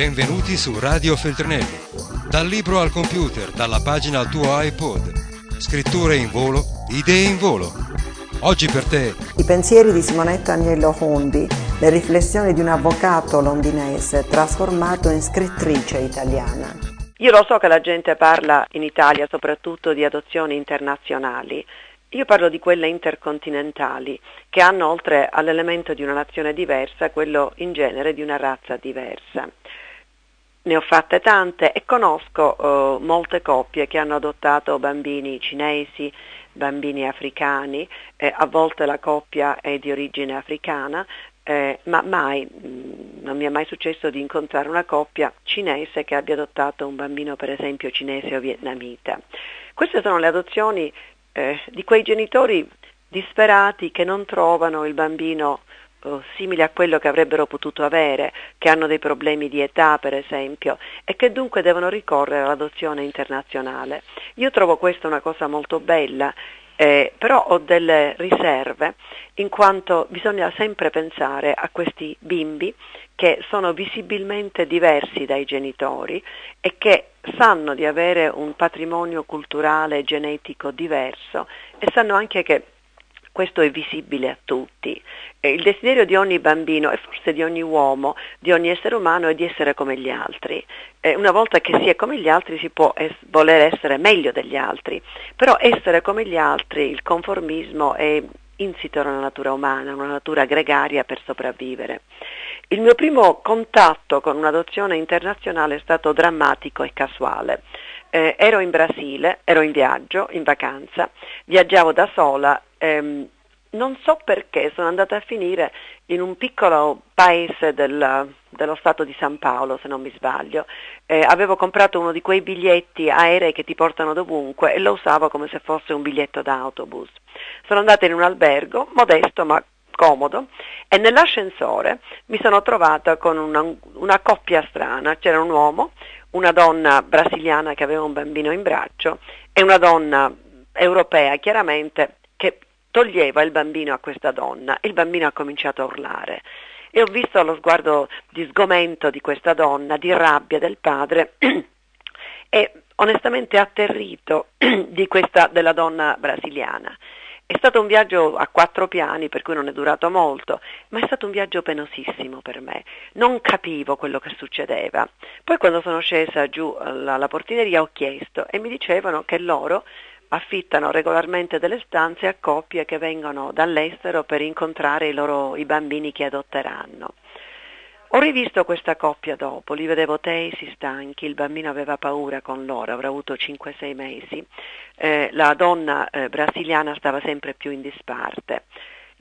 Benvenuti su Radio Feltrinelli. Dal libro al computer, dalla pagina al tuo iPod. Scritture in volo, idee in volo. Oggi per te. I pensieri di Simonetta Agnello Hundi, le riflessioni di un avvocato londinese trasformato in scrittrice italiana. Io lo so che la gente parla in Italia soprattutto di adozioni internazionali. Io parlo di quelle intercontinentali, che hanno oltre all'elemento di una nazione diversa, quello in genere di una razza diversa. Ne ho fatte tante e conosco uh, molte coppie che hanno adottato bambini cinesi, bambini africani, eh, a volte la coppia è di origine africana, eh, ma mai, mm, non mi è mai successo di incontrare una coppia cinese che abbia adottato un bambino per esempio cinese o vietnamita. Queste sono le adozioni eh, di quei genitori disperati che non trovano il bambino simili a quello che avrebbero potuto avere, che hanno dei problemi di età per esempio e che dunque devono ricorrere all'adozione internazionale. Io trovo questa una cosa molto bella, eh, però ho delle riserve in quanto bisogna sempre pensare a questi bimbi che sono visibilmente diversi dai genitori e che sanno di avere un patrimonio culturale e genetico diverso e sanno anche che questo è visibile a tutti. Il desiderio di ogni bambino e forse di ogni uomo, di ogni essere umano è di essere come gli altri. Una volta che si è come gli altri si può es- voler essere meglio degli altri, però essere come gli altri, il conformismo è insito nella natura umana, una natura gregaria per sopravvivere. Il mio primo contatto con un'adozione internazionale è stato drammatico e casuale. Eh, ero in Brasile, ero in viaggio, in vacanza, viaggiavo da sola ehm, non so perché sono andata a finire in un piccolo paese del, dello stato di San Paolo, se non mi sbaglio. Eh, avevo comprato uno di quei biglietti aerei che ti portano dovunque e lo usavo come se fosse un biglietto d'autobus. Sono andata in un albergo, modesto ma comodo, e nell'ascensore mi sono trovata con una, una coppia strana. C'era un uomo, una donna brasiliana che aveva un bambino in braccio e una donna europea, chiaramente, toglieva il bambino a questa donna e il bambino ha cominciato a urlare. E ho visto lo sguardo di sgomento di questa donna, di rabbia del padre e onestamente atterrito questa, della donna brasiliana. È stato un viaggio a quattro piani, per cui non è durato molto, ma è stato un viaggio penosissimo per me. Non capivo quello che succedeva. Poi quando sono scesa giù alla portineria ho chiesto e mi dicevano che loro affittano regolarmente delle stanze a coppie che vengono dall'estero per incontrare i, loro, i bambini che adotteranno. Ho rivisto questa coppia dopo, li vedevo tesi, stanchi, il bambino aveva paura con loro, avrà avuto 5-6 mesi, eh, la donna eh, brasiliana stava sempre più in disparte.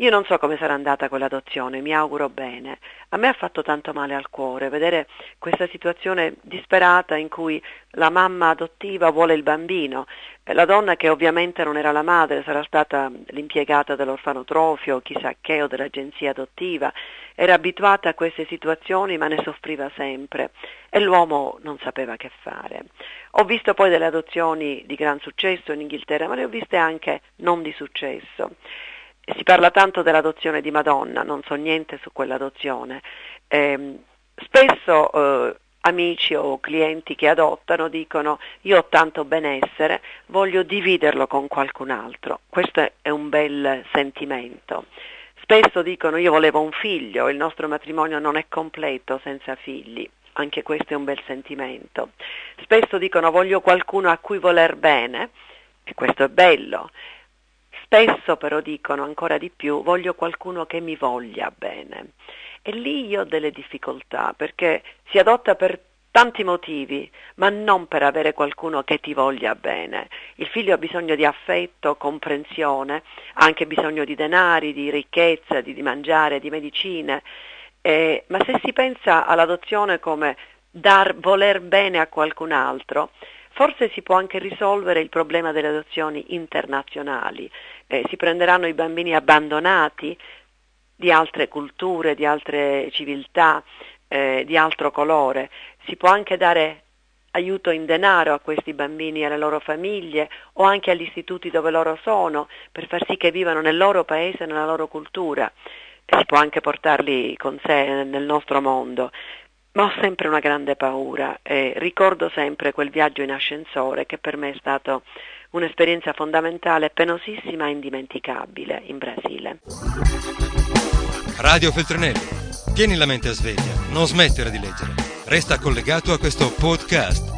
Io non so come sarà andata quell'adozione, mi auguro bene. A me ha fatto tanto male al cuore vedere questa situazione disperata in cui la mamma adottiva vuole il bambino, la donna che ovviamente non era la madre, sarà stata l'impiegata dell'orfanotrofio, chissà che, o dell'agenzia adottiva, era abituata a queste situazioni ma ne soffriva sempre e l'uomo non sapeva che fare. Ho visto poi delle adozioni di gran successo in Inghilterra, ma ne ho viste anche non di successo si parla tanto dell'adozione di Madonna, non so niente su quell'adozione. Eh, spesso eh, amici o clienti che adottano dicono io ho tanto benessere, voglio dividerlo con qualcun altro. Questo è un bel sentimento. Spesso dicono io volevo un figlio, il nostro matrimonio non è completo senza figli. Anche questo è un bel sentimento. Spesso dicono voglio qualcuno a cui voler bene, e questo è bello. Spesso però dicono ancora di più voglio qualcuno che mi voglia bene. E lì io ho delle difficoltà perché si adotta per tanti motivi, ma non per avere qualcuno che ti voglia bene. Il figlio ha bisogno di affetto, comprensione, ha anche bisogno di denari, di ricchezza, di, di mangiare, di medicine. Eh, ma se si pensa all'adozione come dar voler bene a qualcun altro, forse si può anche risolvere il problema delle adozioni internazionali, eh, si prenderanno i bambini abbandonati di altre culture, di altre civiltà, eh, di altro colore. Si può anche dare aiuto in denaro a questi bambini e alle loro famiglie o anche agli istituti dove loro sono per far sì che vivano nel loro paese nella loro cultura. Si può anche portarli con sé nel nostro mondo. Ma ho sempre una grande paura e ricordo sempre quel viaggio in ascensore che per me è stato un'esperienza fondamentale, penosissima e indimenticabile in Brasile. Radio Feltrinelli, tieni la mente sveglia, non smettere di leggere. Resta collegato a questo podcast.